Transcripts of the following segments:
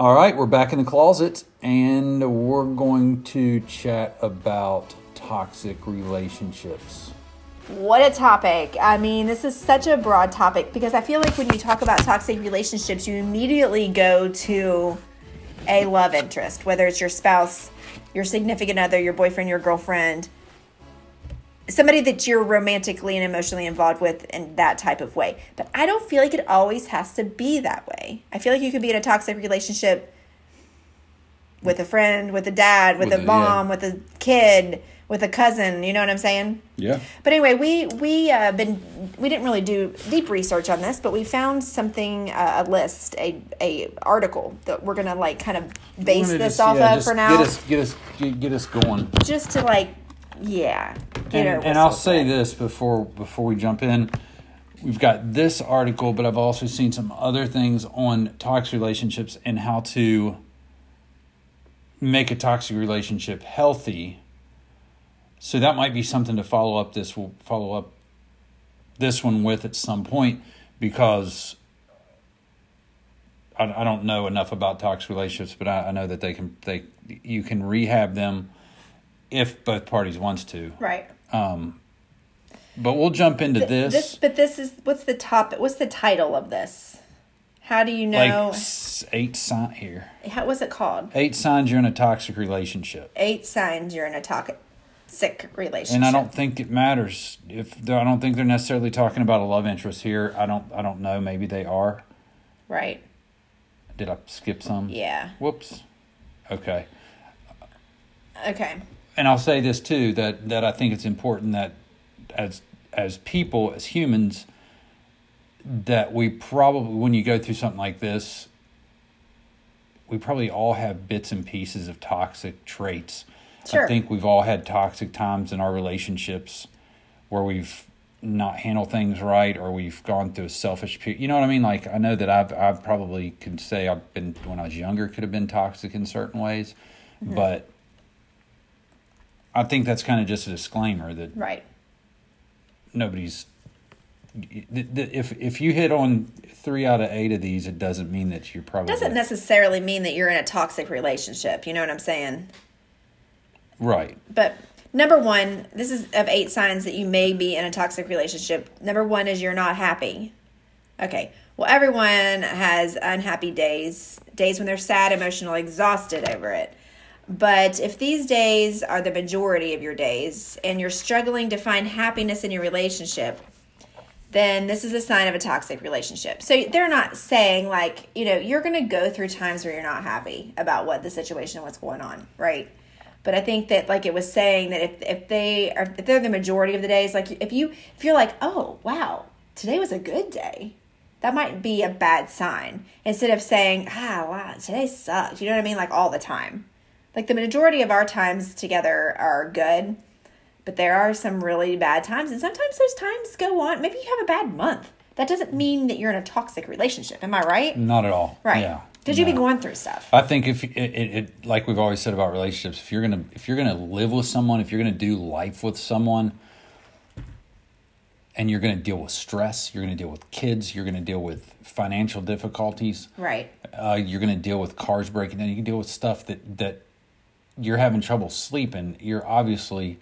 All right, we're back in the closet and we're going to chat about toxic relationships. What a topic. I mean, this is such a broad topic because I feel like when you talk about toxic relationships, you immediately go to a love interest, whether it's your spouse, your significant other, your boyfriend, your girlfriend, somebody that you're romantically and emotionally involved with in that type of way. But I don't feel like it always has to be that way. I feel like you could be in a toxic relationship with a friend, with a dad, with, With a a- mom, yeah. with a kid, with a cousin. You know what I'm saying? Yeah. But anyway, we we uh, been we didn't really do deep research on this, but we found something uh, a list a a article that we're gonna like kind of base this off of for now, Get us, get us, get, get us going. just to like yeah. Get And, and I'll say this before before we jump in. We've got this article, but I've also seen some other things on toxic relationships and how to make a toxic relationship healthy. So that might be something to follow up this will follow up this one with at some point because I, I don't know enough about toxic relationships, but I, I know that they can they you can rehab them if both parties wants to. right. Um, but we'll jump into this. This, but this is what's the top? What's the title of this? How do you know? s- eight signs here. how what's it called? Eight signs you're in a toxic relationship. Eight signs you're in a toxic sick relationship. And I don't think it matters if I don't think they're necessarily talking about a love interest here. I don't I don't know. Maybe they are. right. Did I skip some? Yeah. Whoops. Okay. Okay. And I'll say this too that that I think it's important that as as people as humans that we probably when you go through something like this we probably all have bits and pieces of toxic traits. Sure. I think we've all had toxic times in our relationships where we've not handled things right or we've gone through a selfish period. You know what I mean? Like I know that I've I've probably could say I've been when I was younger could have been toxic in certain ways, mm-hmm. but I think that's kind of just a disclaimer that Right. nobody's if if you hit on three out of eight of these, it doesn't mean that you're probably Doesn't necessarily mean that you're in a toxic relationship. You know what I'm saying? right. But number one, this is of eight signs that you may be in a toxic relationship. Number one is you're not happy. Okay. Well, everyone has unhappy days, days when they're sad, emotional, exhausted over it. But if these days are the majority of your days and you're struggling to find happiness in your relationship, then this is a sign of a toxic relationship. So they're not saying like, you know, you're going to go through times where you're not happy about what the situation, what's going on, right? But I think that like it was saying that if if they are if they're the majority of the days, like if you if you're like, oh wow, today was a good day, that might be a bad sign. Instead of saying, ah wow, today sucked. You know what I mean? Like all the time. Like the majority of our times together are good, but there are some really bad times, and sometimes those times go on. Maybe you have a bad month. That doesn't mean that you're in a toxic relationship. Am I right? Not at all. Right. Yeah. Because you be going through stuff. I think if it, it, it, like we've always said about relationships, if you're gonna if you're gonna live with someone, if you're gonna do life with someone, and you're gonna deal with stress, you're gonna deal with kids, you're gonna deal with financial difficulties, Right. uh, you're gonna deal with cars breaking down, you can deal with stuff that that you're having trouble sleeping. You're obviously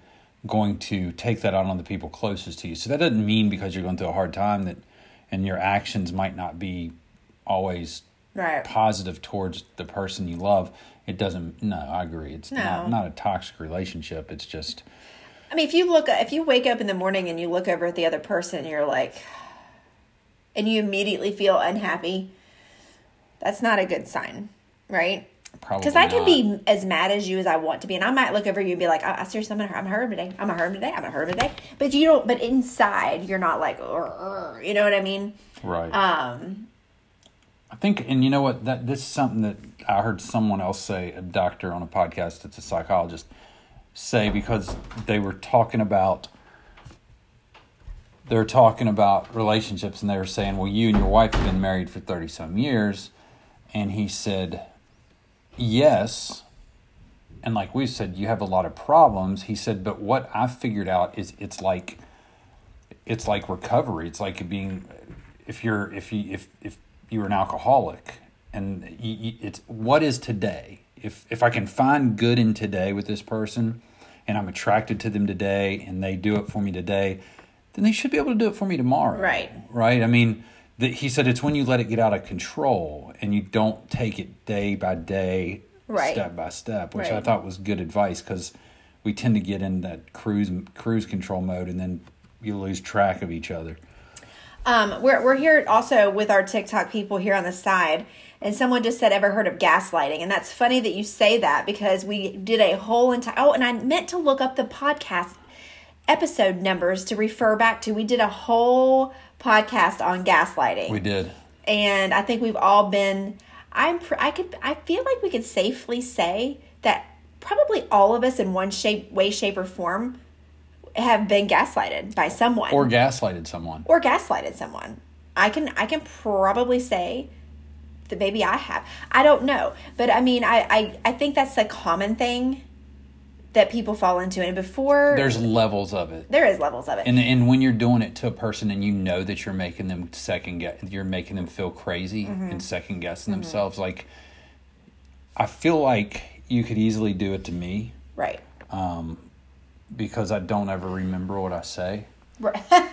going to take that out on the people closest to you. So that doesn't mean because you're going through a hard time that, and your actions might not be always Right. positive towards the person you love, it doesn't. No, I agree. It's not not a toxic relationship. It's just I mean, if you look, if you wake up in the morning and you look over at the other person, and you're like, and you immediately feel unhappy, that's not a good sign, right? Probably Because I can be as mad as you as I want to be, and I might look over you and be like, "I, I seriously, I'm gonna, I'm hurt today. I'm gonna hurt today. I'm gonna hurt today." But you don't. But inside, you're not like, you know what I mean? right. Um, I think, and you know what? That this is something that I heard someone else say, a doctor on a podcast, It's a psychologist, say because they were talking about they're talking about relationships, and they were saying, "Well, you and your wife have been married for thirty some years," and he said, "Yes." And like we said, you have a lot of problems. He said, but what I figured out is it's like it's like recovery. It's like being if you're if you if if you're an alcoholic and y- y- it's what is today. If if I can find good in today with this person, and I'm attracted to them today, and they do it for me today, then they should be able to do it for me tomorrow. Right. Right. I mean, the, he said it's when you let it get out of control and you don't take it day by day, Right. step by step, which I thought was good advice because we tend to get in that cruise cruise control mode, and then you lose track of each other. Um, we're we're here also with our TikTok people here on the side, and someone just said, "Ever heard of gaslighting?" And that's funny that you say that because we did a whole entire. Oh, and I meant to look up the podcast episode numbers to refer back to. We did a whole podcast on gaslighting, We did. and I think we've all been. I'm. I could. I feel like we could safely say that probably all of us, in one shape, way, shape, or form, have been gaslighted by someone Or gaslighted someone. or gaslighted someone. I can I can probably say that maybe I have. I don't know, but I mean, I I, I think that's a common thing that people fall into. And before There's levels of it. there is levels of it. And and when you're doing it to a person and you know that you're making them second guess, you're making them feel crazy Mm-hmm. and second guessing themselves. Like, I feel like you could easily do it to me right. because I don't ever remember what I say. Right.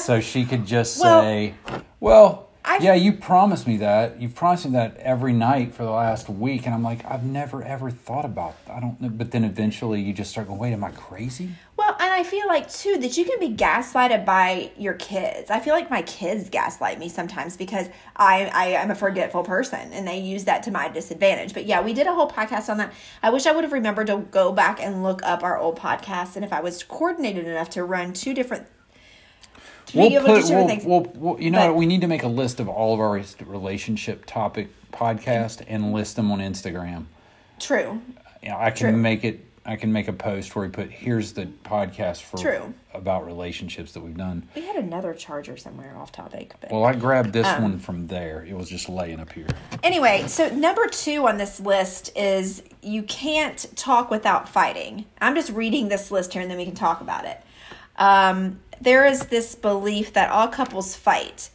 So she could just Well, say, "Well, I- yeah, you promised me that. You promised me that every night for the last week." And I'm like, "I've never ever thought about. That. I don't know." But then eventually, you just start going, "Wait, am I crazy?" Well, and I feel like too that you can be gaslighted by your kids. I feel like my kids gaslight me sometimes because I, I am a forgetful person and they use that to my disadvantage. But yeah, we did a whole podcast on that. I wish I would have remembered to go back and look up our old podcast and if I was coordinated enough to run two different to be able to do two different things. we'll, we'll- you know, But- what, we need to make a list of all of our relationship topic podcast and list them on Instagram. True. You know, I can True. make it. I can make a post where we put here's the podcast for True. about relationships that we've done. We had another charger somewhere off topic, but Well, I grabbed this Um, one from there. It was just laying up here. Anyway, so number two on this list is you can't talk without fighting. I'm just reading this list here and then we can talk about it. Um, there is this belief that all couples fight,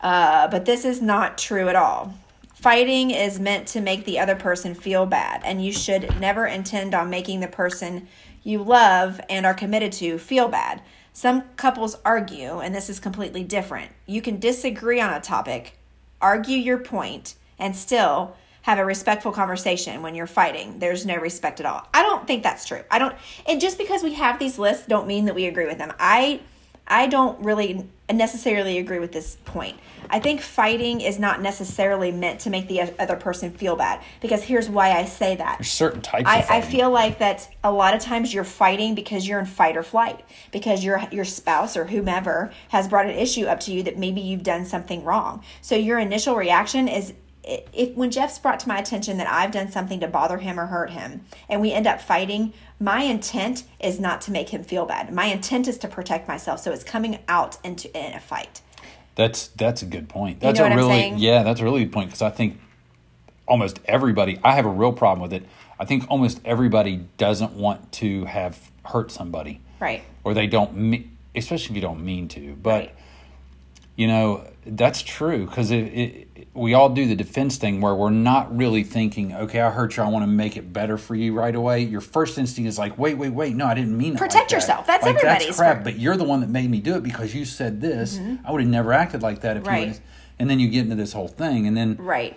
uh, but this is not true at all. Fighting is meant to make the other person feel bad, and you should never intend on making the person you love and are committed to feel bad. Some couples argue, and this is completely different. You can disagree on a topic, argue your point, and still have a respectful conversation when you're fighting. There's no respect at all. I don't think that's true. I don't and just because we have these lists don't mean that we agree with them. I I don't really necessarily agree with this point. I think fighting is not necessarily meant to make the other person feel bad because here's why I say that. There's certain types. I, of I feel like that a lot of times you're fighting because you're in fight or flight because your your spouse or whomever has brought an issue up to you that maybe you've done something wrong. So your initial reaction is if when Jeff's brought to my attention that I've done something to bother him or hurt him and we end up fighting, my intent is not to make him feel bad. My intent is to protect myself. So it's coming out into in a fight. That's that's a good point. That's know a really yeah, that's a really good point because I think almost everybody. I have a real problem with it. I think almost everybody doesn't want to have hurt somebody, Right. or they don't, me- especially if you don't mean to. But Right. you know that's true because it, it, we all do the defense thing where we're not really thinking, okay, I hurt you, I want to make it better for you right away. Your first instinct is like, wait, wait, wait, no, I didn't mean it. like Protect that. yourself. That's like, everybody's That's crap, fir- but you're the one that made me do it because you said this. I would have never acted like that if Mm-hmm. Right. you. Would've, and then you get into this whole thing, and then Right.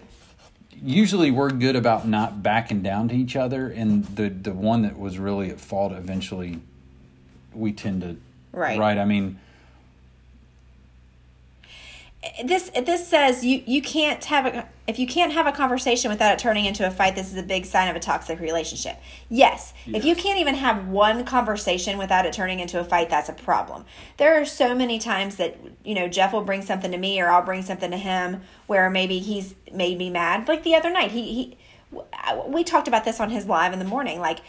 usually we're good about not backing down to each other, and the the one that was really at fault eventually, we tend to. Right. Right. I mean, this this says you you can't have a if you can't have a conversation without it turning into a fight this is a big sign of a toxic relationship yes if you can't even have one conversation without it turning into a fight that's a problem there are so many times that you know jeff will bring something to me or i'll bring something to him where maybe he's made me mad like the other night he he we talked about this on his live in the morning like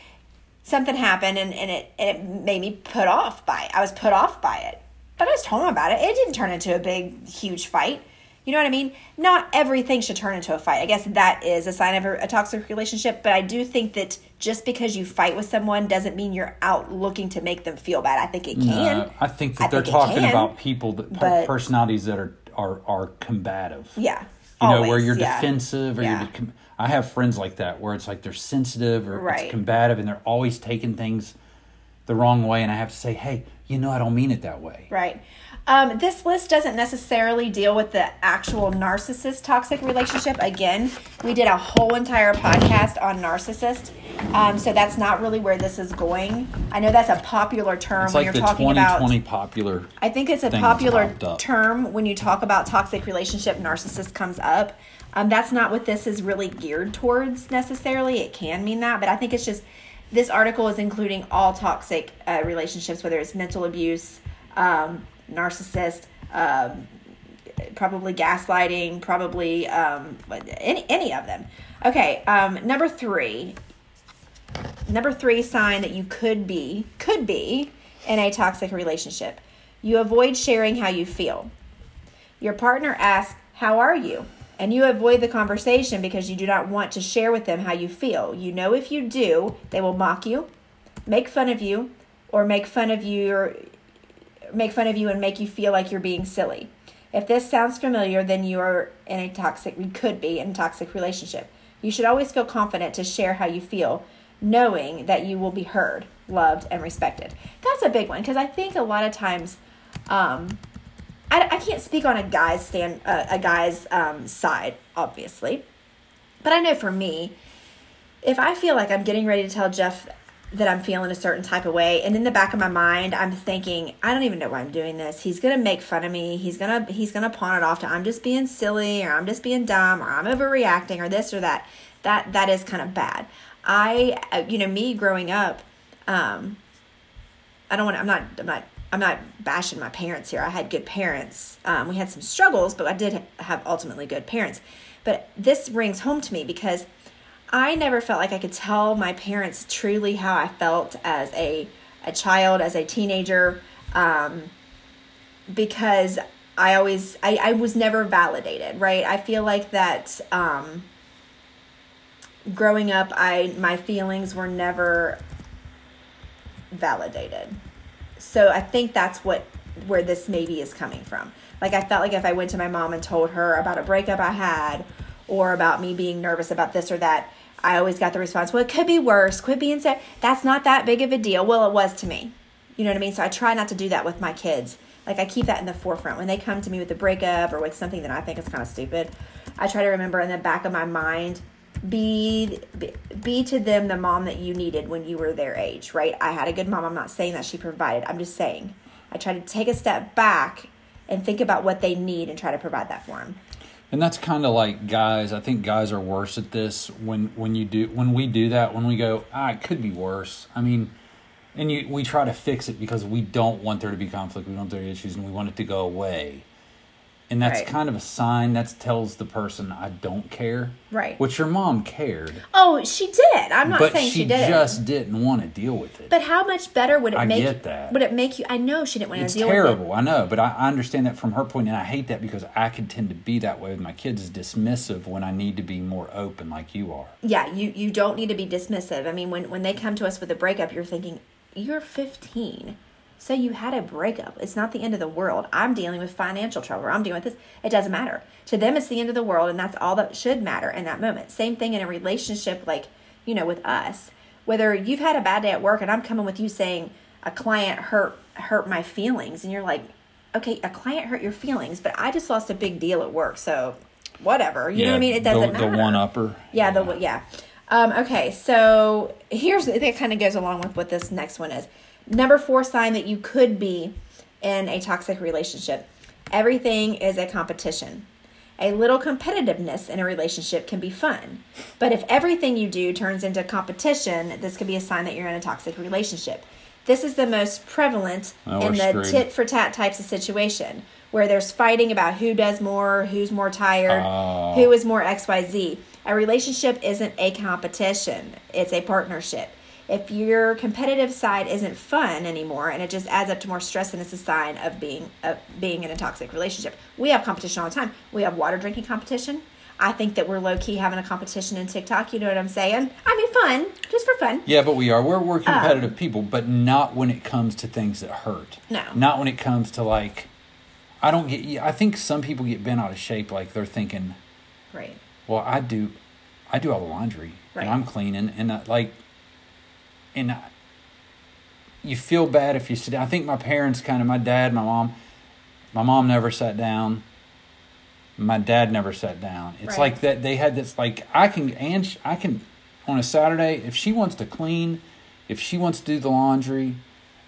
something happened and, and it and it made me put off by it. I was put off by it. But I was told him about it. It didn't turn into a big, huge fight. You know what I mean? Not everything should turn into a fight. I guess that is a sign of a, a toxic relationship. But I do think that just because you fight with someone doesn't mean you're out looking to make them feel bad. I think it can. I think that I they're think talking can, about people that but- personalities that are are are combative. Yeah. You know, where you're yeah. defensive or Yeah. you're. com- I have friends like that where it's like they're sensitive or Right. it's combative and they're always taking things the wrong way, and I have to say, hey, you know, I don't mean it that way. Right. Um, this list doesn't necessarily deal with the actual narcissist toxic relationship. Again, we did a whole entire podcast on narcissist. Um, so that's not really where this is going. I know that's a popular term It's when like you're talking about. 2020 popular. I think it's a popular term when you talk about toxic relationship, narcissist comes up. Um, that's not what this is really geared towards necessarily. It can mean that, but I think it's just this article is including all toxic uh, relationships, whether it's mental abuse, um, narcissist, um, probably gaslighting, probably um, any, any of them. Okay, um, number three. Number three sign that you could be could be in a toxic relationship. You avoid sharing how you feel. Your partner asks, "How are you?" And you avoid the conversation because you do not want to share with them how you feel. You know if you do, they will mock you, make fun of you, or make fun of you or make fun of you and make you feel like you're being silly. If this sounds familiar, then you are in a toxic, you could be in a toxic relationship. You should always feel confident to share how you feel, knowing that you will be heard, loved, and respected. That's a big one because I think a lot of times, um, I, I can't speak on a guy's stand, uh, a guy's um, side, obviously, but I know for me, if I feel like I'm getting ready to tell Jeff that I'm feeling a certain type of way, and in the back of my mind, I'm thinking, I don't even know why I'm doing this. He's gonna make fun of me. He's gonna he's gonna pawn it off to I'm just being silly, or I'm just being dumb, or I'm overreacting, or this or that. That that is kind of bad. I, uh, you know, me growing up, um, I don't want. I'm not. I'm not. I'm not bashing my parents here. I had good parents. Um, we had some struggles, but I did have ultimately good parents. But this rings home to me because I never felt like I could tell my parents truly how I felt as a a child, as a teenager, um, because I always I, I was never validated. Right? I feel like that. Um, growing up, I my feelings were never validated. So I think that's what where this maybe is coming from. Like I felt like if I went to my mom and told her about a breakup I had or about me being nervous about this or that, I always got the response, "Well, it could be worse. Quit being so that's not that big of a deal." Well, it was to me. You know what I mean? So I try not to do that with my kids. Like I keep that in the forefront when they come to me with a breakup or with something that I think is kind of stupid. I try to remember in the back of my mind be, be to them the mom that you needed when you were their age, right? I had a good mom. I'm not saying that she provided. I'm just saying I try to take a step back and think about what they need and try to provide that for them. And that's kind of like guys. I think guys are worse at this when when you do when we do that when we go ah it could be worse. I mean, and you we try to fix it because we don't want there to be conflict. We don't want there to be issues, and we want it to go away. And that's Right. kind of a sign that tells the person I don't care. Right. Which your mom cared, Oh, she did. I'm not but saying she, did. she, did. just didn't want to deal with it. But how much better would it I make? get that. Would it make you? I know she didn't want it's to deal with it. It's terrible. I know, but I, I understand that from her point, and I hate that because I could tend to be that way with my kids, is dismissive when I need to be more open, like you are. Yeah, you you don't need to be dismissive. I mean, when when they come to us with a breakup, you're thinking you're 15. So you had a breakup. It's not the end of the world. I'm dealing with financial trouble. I'm dealing with this. It doesn't matter. To them, it's the end of the world, and that's all that should matter in that moment. Same thing in a relationship, like, you know, with us. Whether you've had a bad day at work and I'm coming with you saying a client hurt hurt my feelings, and you're like, okay, a client hurt your feelings, but I just lost a big deal at work, so whatever. You know what I mean? It doesn't the, matter. The one upper. Yeah, the yeah. Um, okay, so here's that kind of goes along with what this next one is. Number four sign that you could be in a toxic relationship. Everything is a competition. A little competitiveness in a relationship can be fun, but if everything you do turns into competition, this could be a sign that you're in a toxic relationship. This is the most prevalent Oh, in the tit for tat types of situation where there's fighting about who does more, who's more tired, Oh. who is more XYZ. A relationship isn't a competition, it's a partnership. If your competitive side isn't fun anymore and it just adds up to more stress, then it's a sign of being of being in a toxic relationship. We have competition all the time. We have water drinking competition. I think that we're low key having a competition in TikTok. You know what I'm saying? I mean, fun, just for fun. Yeah, but we are. We're we're um, competitive people, but not when it comes to things that hurt. No. Not when it comes to like, I don't get. I think some people get bent out of shape. Like they're thinking, Right. Well, I do, I do all the laundry, Right. and I'm cleaning, and I, like, and I, you feel bad if you sit down. I think my parents kind of, my dad, my mom, my mom never sat down. My dad never sat down. It's Right. like that. They had this like I can and sh- I can on a Saturday if she wants to clean, if she wants to do the laundry,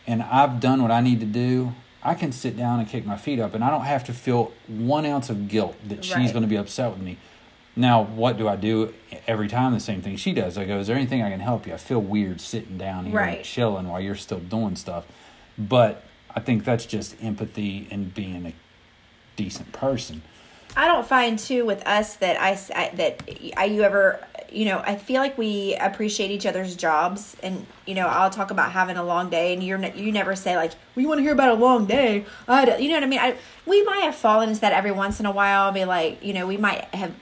and I've done what I need to do. I can sit down and kick my feet up, and I don't have to feel one ounce of guilt that she's going to be upset with me. Now, what do I do every time? The same thing she does. I go, "Is there anything I can help you?" I feel weird sitting down here Right. chilling while you're still doing stuff, but I think that's just empathy and being a decent person. I don't find too with us that I that I you ever you know I feel like we appreciate each other's jobs and you know I'll talk about having a long day and you're ne- you never say like we want to hear about a long day I d-" you know what I mean I we might have fallen into that every once in a while and be like you know we might have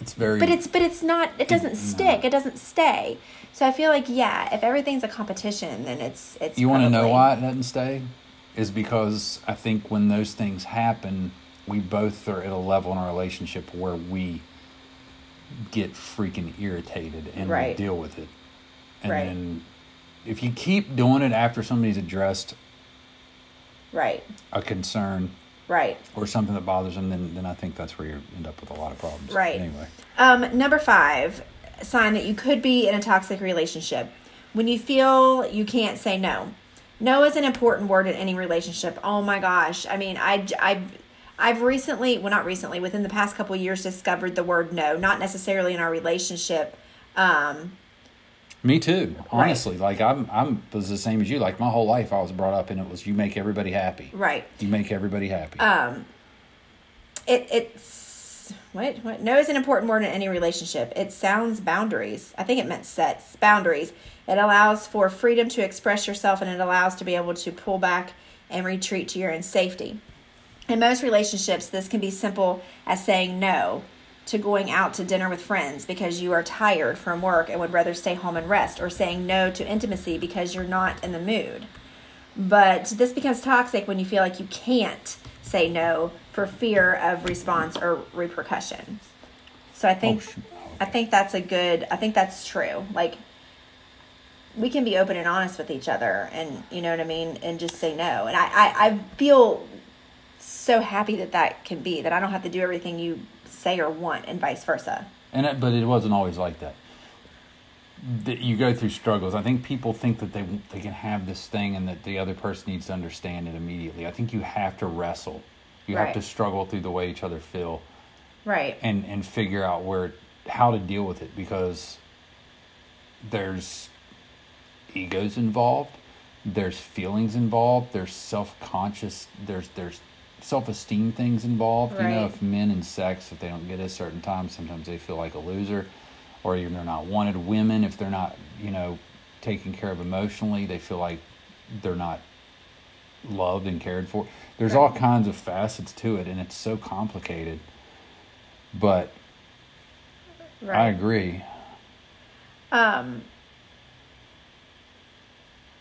It's very. but it's but it's not it doesn't mm-hmm. stick it doesn't stay so I feel like yeah if everything's a competition then it's it's You want to know why it doesn't stay? Is because I think when those things happen, we both are at a level in our relationship where we get freaking irritated and Right. we deal with it. And Right. then if you keep doing it after somebody's addressed right a concern right or something that bothers them, then, then I think that's where you end up with a lot of problems. Right. Anyway. Um, number five, sign that you could be in a toxic relationship. When you feel you can't say no. No is an important word in any relationship. Oh my gosh. I mean, I, I've, I've recently, well, not recently, within the past couple of years, discovered the word no, not necessarily in our relationship. Um, Me too. Honestly, like I'm, I'm was the same as you. Like my whole life, I was brought up, and it was you make everybody happy. right. You make everybody happy. Um, it, it's, what, what? No is an important word in any relationship. It sounds boundaries. I think it meant sets, boundaries. It allows for freedom to express yourself and it allows to be able to pull back and retreat to your own safety. In most relationships, this can be simple as saying no to going out to dinner with friends because you are tired from work and would rather stay home and rest, or saying no to intimacy because you're not in the mood. But this becomes toxic when you feel like you can't say no for fear of response or repercussion. So I think Oh. I think that's a good I think that's true. Like we can be open and honest with each other and you know what I mean and just say no. And I, I, I feel so happy that that can be that I don't have to do everything you say or want and vice versa. And it, but it wasn't always like that. That you go through struggles. I think people think that they they can have this thing and that the other person needs to understand it immediately. I think you have to wrestle. You Right. have to struggle through the way each other feel Right. and and figure out where how to deal with it because there's egos involved, there's feelings involved, there's self-conscious, there's there's self-esteem things involved. You know, if men and sex, if they don't get a certain time, sometimes they feel like a loser, or even they're not wanted. Women, if they're not, you know, taken care of emotionally, they feel like they're not loved and cared for. There's all kinds of facets to it, and it's so complicated. But I agree. Um,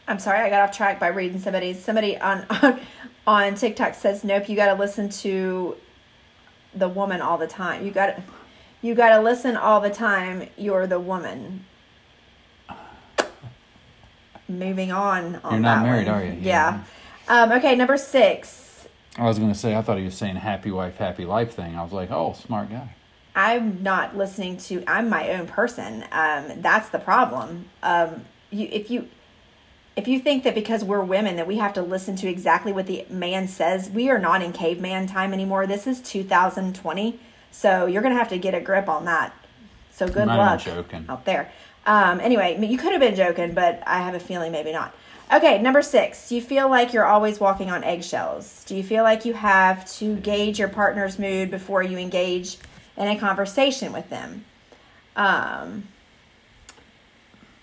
I'm sorry, I got off track by reading somebody. Somebody on on, on TikTok says, "Nope, you got to listen to the woman all the time. You got you got to listen all the time. You're the woman." Moving on. on You're not married, one. are you? Yeah. Um, okay, number six. I was going to say, I thought he was saying happy wife, happy life thing. I was like, oh, smart guy. I'm not listening to. I'm my own person. Um, that's the problem. Um, you, if you if you think that because we're women that we have to listen to exactly what the man says, we are not in caveman time anymore. This is 2020, so you're gonna have to get a grip on that. So good luck joking. out there. Um, anyway, you could have been joking, but I have a feeling maybe not. Okay, number six. Do you feel like you're always walking on eggshells? Do you feel like you have to gauge your partner's mood before you engage in a conversation with them? Um,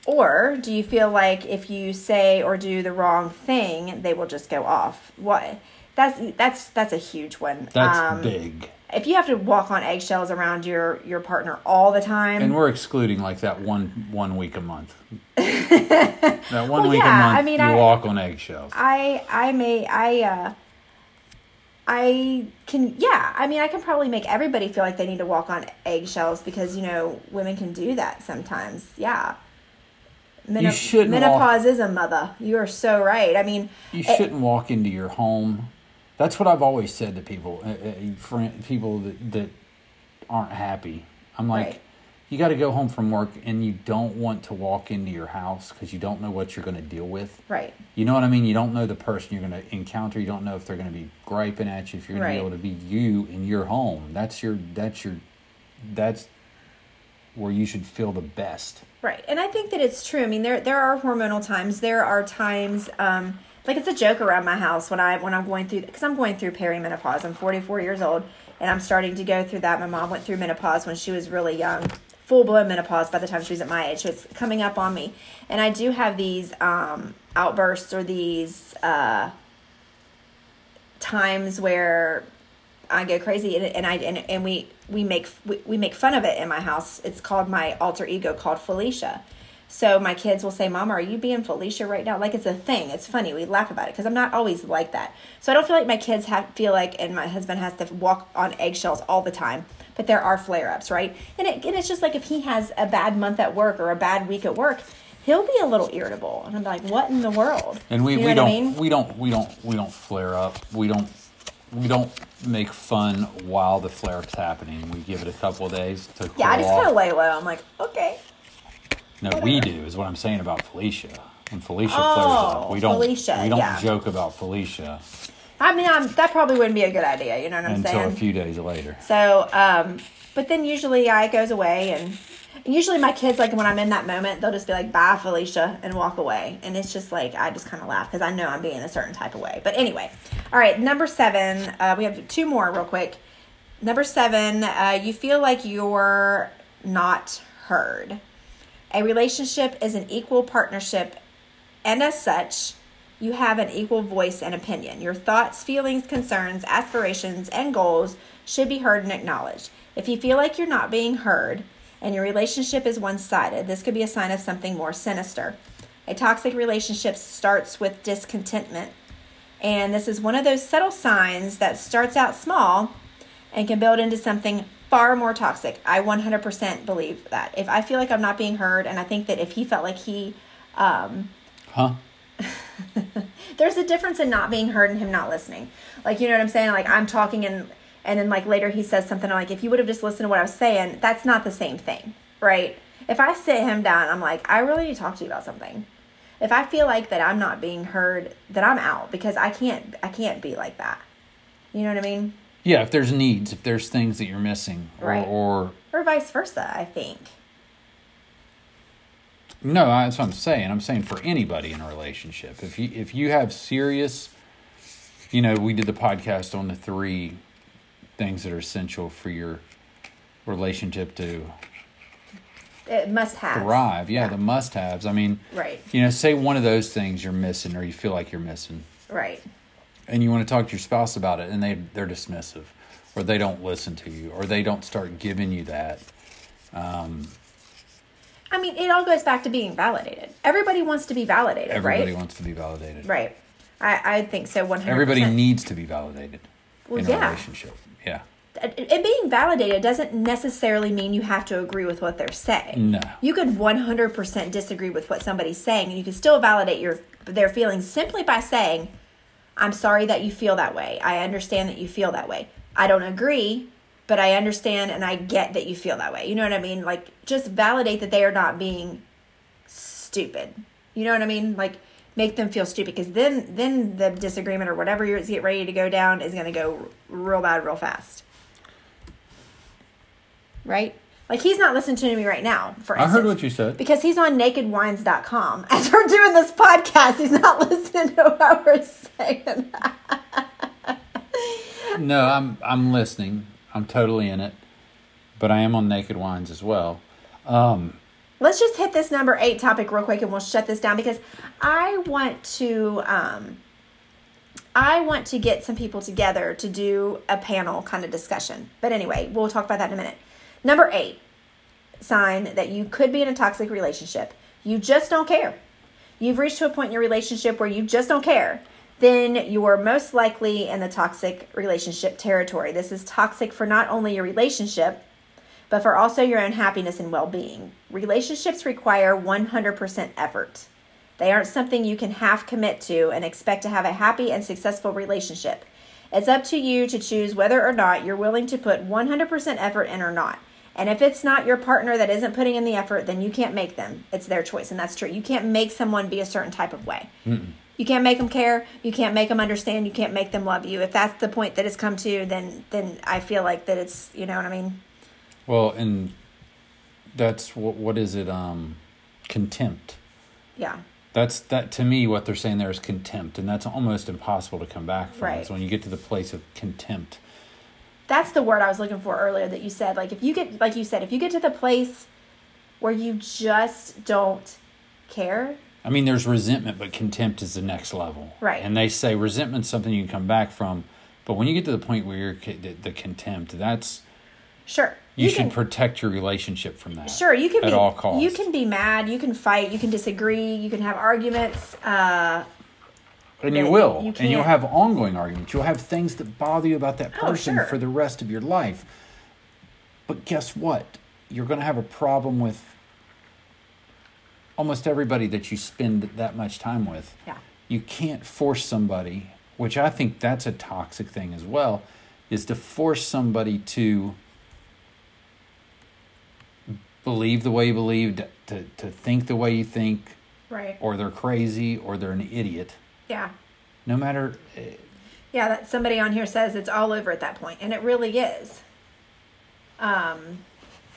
or do you feel like if you say or do the wrong thing, they will just go off? What? That's that's that's a huge one. That's Um, big. If you have to walk on eggshells around your your partner all the time, And we're excluding like that one one week a month. that one Well, week yeah, a month, I mean, you I- walk on eggshells. I I may I uh I can, yeah. I mean, I can probably make everybody feel like they need to walk on eggshells because you know women can do that sometimes. Yeah. Menop- You shouldn't menopause is a mother. You are so right. I mean, You it- shouldn't walk into your home. That's what I've always said to people, uh, uh, people that, that aren't happy. I'm like, Right. you got to go home from work and you don't want to walk into your house because you don't know what you're going to deal with. right, You know what I mean? You don't know the person you're going to encounter. You don't know if they're going to be griping at you. If you're going Right. to be able to be you in your home. That's your. That's your. That's where you should feel the best. right. And I think that it's true. I mean, there there are hormonal times. There are times, um, like it's a joke around my house when I when I'm going through because I'm going through perimenopause. I'm 44 years old and I'm starting to go through that. My mom went through menopause when she was really young, full blown menopause by the time she was at my age. So it's coming up on me, and I do have these um, outbursts or these. Uh, times where I go crazy and, and I and, and we we make we, we make fun of it in my house. It's called my alter ego called Felicia. So my kids will say, "Mama, are you being Felicia right now?" Like it's a thing. It's funny. We laugh about it because I'm not always like that. So I don't feel like my kids have feel like, and my husband has to walk on eggshells all the time. But there are flare ups, right? And it and it's just like if he has a bad month at work or a bad week at work, he'll be a little irritable, and I'm like, "What in the world?" And we, You know we don't I mean? we don't we don't we don't flare up. We don't we don't make fun while the flare up's happening. We give it a couple of days to cool Yeah, I just kind of lay low. I'm like, okay. no, we do is what I'm saying about Felicia. When Felicia Oh, flares up, we don't Felicia, we don't yeah. joke about Felicia I mean, um, that probably wouldn't be a good idea. You know what I'm until saying? Until a few days later. So, um, but then usually I goes away, and, and usually my kids, like when I'm in that moment, they'll just be like, "Bye, Felicia," and walk away. And it's just like I just kind of laugh because I know I'm being a certain type of way. But anyway, all right, number seven. Uh, we have two more real quick. Number seven, uh, you feel like you're not heard. A relationship is an equal partnership and as such, you have an equal voice and opinion. Your thoughts, feelings, concerns, aspirations, and goals should be heard and acknowledged. If you feel like you're not being heard and your relationship is one sided, this could be a sign of something more sinister. A toxic relationship starts with discontentment, and this is one of those subtle signs that starts out small and can build into something far more toxic. I 100% believe that. If I feel like I'm not being heard, and I think that if he felt like he, um, Huh? there's a difference in not being heard and him not listening. Like, you know what I'm saying? Like, I'm talking and and then like later he says something like, if you would have just listened to what I was saying, that's not the same thing, right? If I sit him down, I'm like, I really need to talk to you about something. If I feel like that I'm not being heard, that I'm out because I can't I can't be like that. You know what I mean? Yeah, if there's needs, if there's things that you're missing, or, Right. or Or vice versa, I think. No, that's what I'm saying. I'm saying for anybody in a relationship. If you if you have serious, you know, we did the podcast on the three things that are essential for your relationship to It must have. thrive. Yeah, the must haves. I mean, Right. you know, say one of those things you're missing or you feel like you're missing, Right. and you want to talk to your spouse about it, and they they're dismissive, or they don't listen to you, or they don't start giving you that. Um, I mean, it all goes back to being validated. Everybody wants to be validated, Everybody right? wants to be validated. Right. I, I think so 100%. Everybody needs to be validated Well, in a yeah. relationship. Yeah. and being validated doesn't necessarily mean you have to agree with what they're saying. No. You could 100% disagree with what somebody's saying and you can still validate your their feelings simply by saying, "I'm sorry that you feel that way. I understand that you feel that way. I don't agree, but I understand and I get that you feel that way." You know what I mean? Like just validate that they are not being stupid. You know what I mean? Like make them feel stupid because then then the disagreement or whatever you're get ready to go down is going to go real bad real fast. Right? Like he's not listening to me right now, for I heard what you said. Because he's on nakedwines.com. As we're doing this podcast, he's not listening to what we're saying. No, I'm I'm listening. I'm totally in it. But I am on Naked Wines as well. Um, Let's just hit this number eight topic real quick and we'll shut this down because I want to um I want to get some people together to do a panel kind of discussion. But anyway, we'll talk about that in a minute. Number eight, sign that you could be in a toxic relationship. You just don't care. You've reached to a point in your relationship where you just don't care. then you're most likely in the toxic relationship territory. This is toxic for not only your relationship, but for also your own happiness and well being. Relationships require 100% effort. They aren't something you can half commit to and expect to have a happy and successful relationship. It's up to you to choose whether or not you're willing to put 100% effort in or not. And if it's not your partner that isn't putting in the effort, then you can't make them. It's their choice, and that's true. You can't make someone be a certain type of way. Mm-mm. You can't make them care. You can't make them understand. You can't make them love you. If that's the point that it's come to, then then I feel like that it's you know what I mean. Well, and that's what what is it? Um, contempt. Yeah. That's that to me. What they're saying there is contempt, and that's almost impossible to come back from. Right. Is when you get to the place of contempt that's the word I was looking for earlier that you said. Like if you get like you said, if you get to the place where you just don't care. I mean, there's resentment, but contempt is the next level. Right. And they say resentment's something you can come back from, but when you get to the point where you're the, the contempt, that's sure. You, you should can, protect your relationship from that. Sure, you can at be, all costs. You can be mad. You can fight. You can disagree. You can have arguments. Uh, and you will. You and you'll have ongoing arguments. You'll have things that bother you about that oh, person oh, sure. for the rest of your life. But guess what? You're going to have a problem with almost everybody that you spend that much time with. Yeah. You can't force somebody, which I think that's a toxic thing as well, is to force somebody to believe the way you believe, to, to think the way you think, right. or they're crazy, or they're an idiot yeah. No matter. Uh, yeah, that somebody on here says it's all over at that point, and it really is. Um,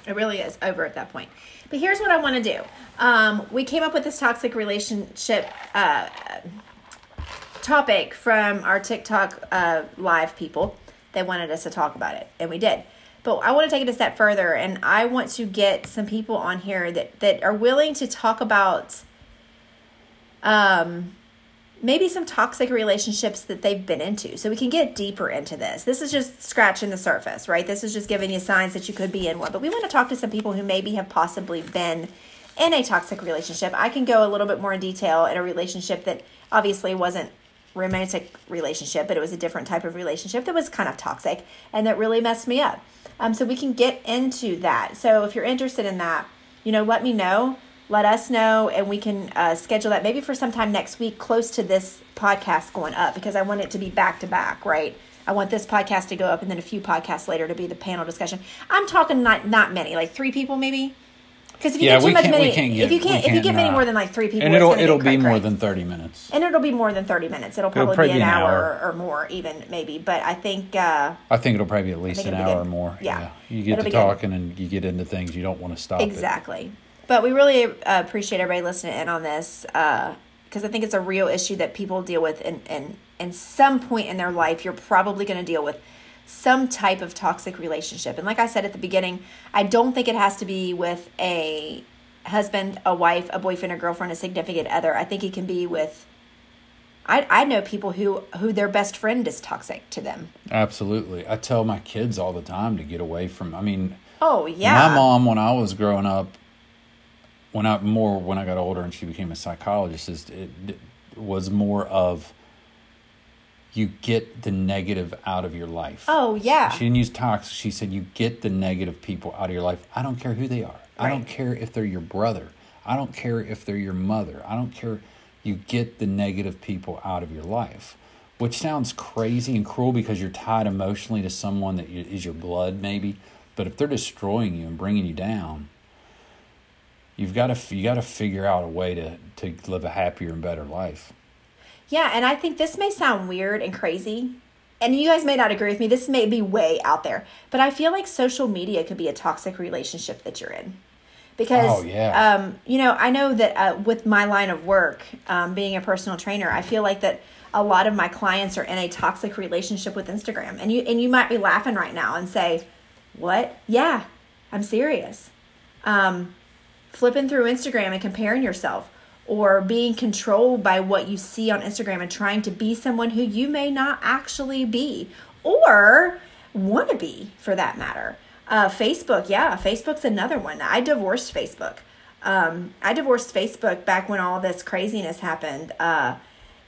it really is over at that point. But here's what I want to do. Um, we came up with this toxic relationship uh, topic from our TikTok uh, live people. They wanted us to talk about it, and we did. But I want to take it a step further, and I want to get some people on here that that are willing to talk about um, maybe some toxic relationships that they've been into. So we can get deeper into this. This is just scratching the surface, right? This is just giving you signs that you could be in one. But we want to talk to some people who maybe have possibly been in a toxic relationship. I can go a little bit more in detail in a relationship that obviously wasn't romantic relationship, but it was a different type of relationship that was kind of toxic and that really messed me up. Um, so we can get into that. So if you're interested in that, you know, let me know let us know and we can uh, schedule that maybe for sometime next week close to this podcast going up because I want it to be back to back, right? I want this podcast to go up and then a few podcasts later to be the panel discussion. I'm talking not not many, like three people maybe. Because if you yeah, get too much many, get, if you can't, if you get many more than like three people, and it'll it'll be more than thirty minutes, and it'll be more than thirty minutes. It'll probably, it'll probably be an, hour, or more, even maybe. But I think uh, I think it'll probably be at least an hour or more. Yeah. yeah. you get it'll to talking good. and you get into things you don't want to stop. Exactly. It. But we really uh, appreciate everybody listening in on this because uh, I think it's a real issue that people deal with, and and in some point in their life, you're probably going to deal with some type of toxic relationship. And like I said at the beginning, I don't think it has to be with a husband, a wife, a boyfriend, a girlfriend, a significant other. I think it can be with I, I know people who who their best friend is toxic to them. Absolutely. I tell my kids all the time to get away from I mean Oh yeah. My mom when I was growing up when I more when I got older and she became a psychologist is it, it was more of you get the negative out of your life. Oh yeah. She didn't use toxic. She said you get the negative people out of your life. I don't care who they are. Right. I don't care if they're your brother. I don't care if they're your mother. I don't care. You get the negative people out of your life, which sounds crazy and cruel because you're tied emotionally to someone that is your blood, maybe. But if they're destroying you and bringing you down, you've got to you got to figure out a way to to live a happier and better life. Yeah, and I think this may sound weird and crazy, and you guys may not agree with me. This may be way out there, but I feel like social media could be a toxic relationship that you're in. Because, oh, yeah. um, you know, I know that uh, with my line of work, um, being a personal trainer, I feel like that a lot of my clients are in a toxic relationship with Instagram. And you and you might be laughing right now and say, "What? Yeah, I'm serious." Um, flipping through Instagram and comparing yourself or being controlled by what you see on Instagram and trying to be someone who you may not actually be or want to be for that matter. Uh, Facebook, yeah, Facebook's another one. I divorced Facebook. Um, I divorced Facebook back when all this craziness happened. Uh,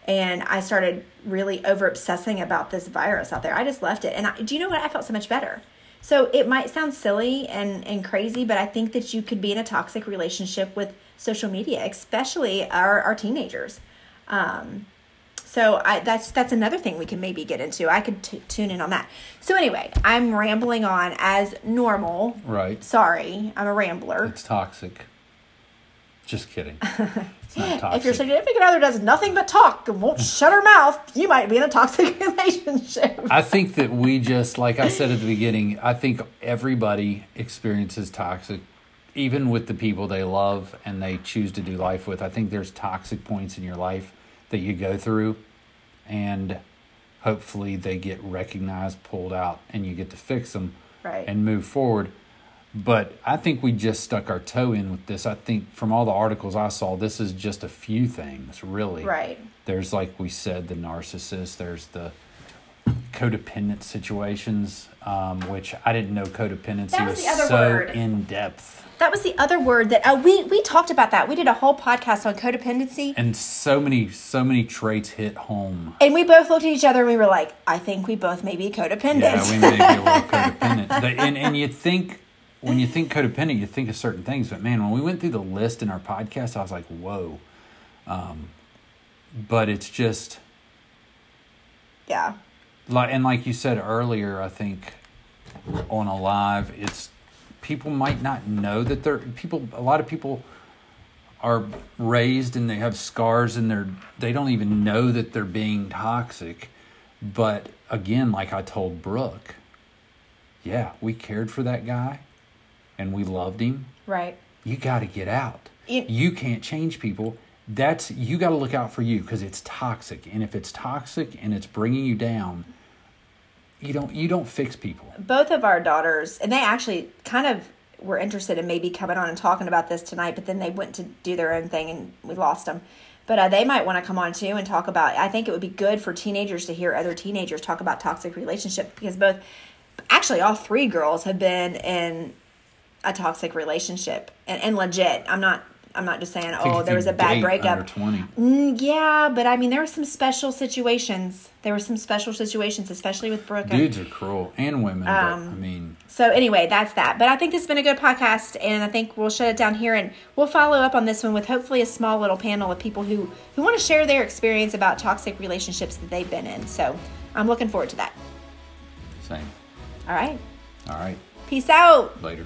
and I started really over obsessing about this virus out there. I just left it, and I, do you know what? I felt so much better. So it might sound silly and and crazy, but I think that you could be in a toxic relationship with social media, especially our our teenagers. Um, so I, that's that's another thing we can maybe get into. I could t- tune in on that. So anyway, I'm rambling on as normal. Right. Sorry, I'm a rambler. It's toxic. Just kidding. It's not toxic. If your significant other does nothing but talk and won't shut her mouth, you might be in a toxic relationship. I think that we just, like I said at the beginning, I think everybody experiences toxic, even with the people they love and they choose to do life with. I think there's toxic points in your life that you go through, and hopefully they get recognized, pulled out, and you get to fix them Right. and move forward. But I think we just stuck our toe in with this. I think from all the articles I saw, this is just a few things, really. Right. There's, like we said, the narcissist, there's the codependent situations, um, which I didn't know codependency That was was, the other so word. in depth. That was the other word that uh, we we talked about that. We did a whole podcast on codependency. And so many, so many traits hit home. And we both looked at each other and we were like, I think we both may be codependent. Yeah, we may be a little codependent. The- and, and you think, when you think codependent, you think of certain things. But man, when we went through the list in our podcast, I was like, whoa. Um, but it's just, yeah. Like, and like you said earlier, I think on a live, it's people might not know that they're people. A lot of people are raised and they have scars and they're they don't even know that they're being toxic. But again, like I told Brooke, yeah, we cared for that guy and we loved him. Right. You got to get out. You- you can't change people. That's you got to look out for you because it's toxic. And if it's toxic and it's bringing you down, you don't you don't fix people. both of our daughters, and they actually kind of were interested in maybe coming on and talking about this tonight, but then they went to do their own thing and we lost them. But uh, they might want to come on too and talk about. I think it would be good for teenagers to hear other teenagers talk about toxic relationships because both, actually, all three girls have been in a toxic relationship and, and legit. I'm not. I'm not just saying. Oh, there was a bad breakup. Mm, yeah, but I mean, there were some special situations. There were some special situations, especially with Brooke. and- Dudes are cruel and women, but I mean, so anyway, that's that. But I think this has been a good podcast, and I think we'll shut it down here, and we'll follow up on this one with hopefully a small little panel of people who who want to share their experience about toxic relationships that they've been in. So I'm looking forward to that. same. All right, All right, peace out. later.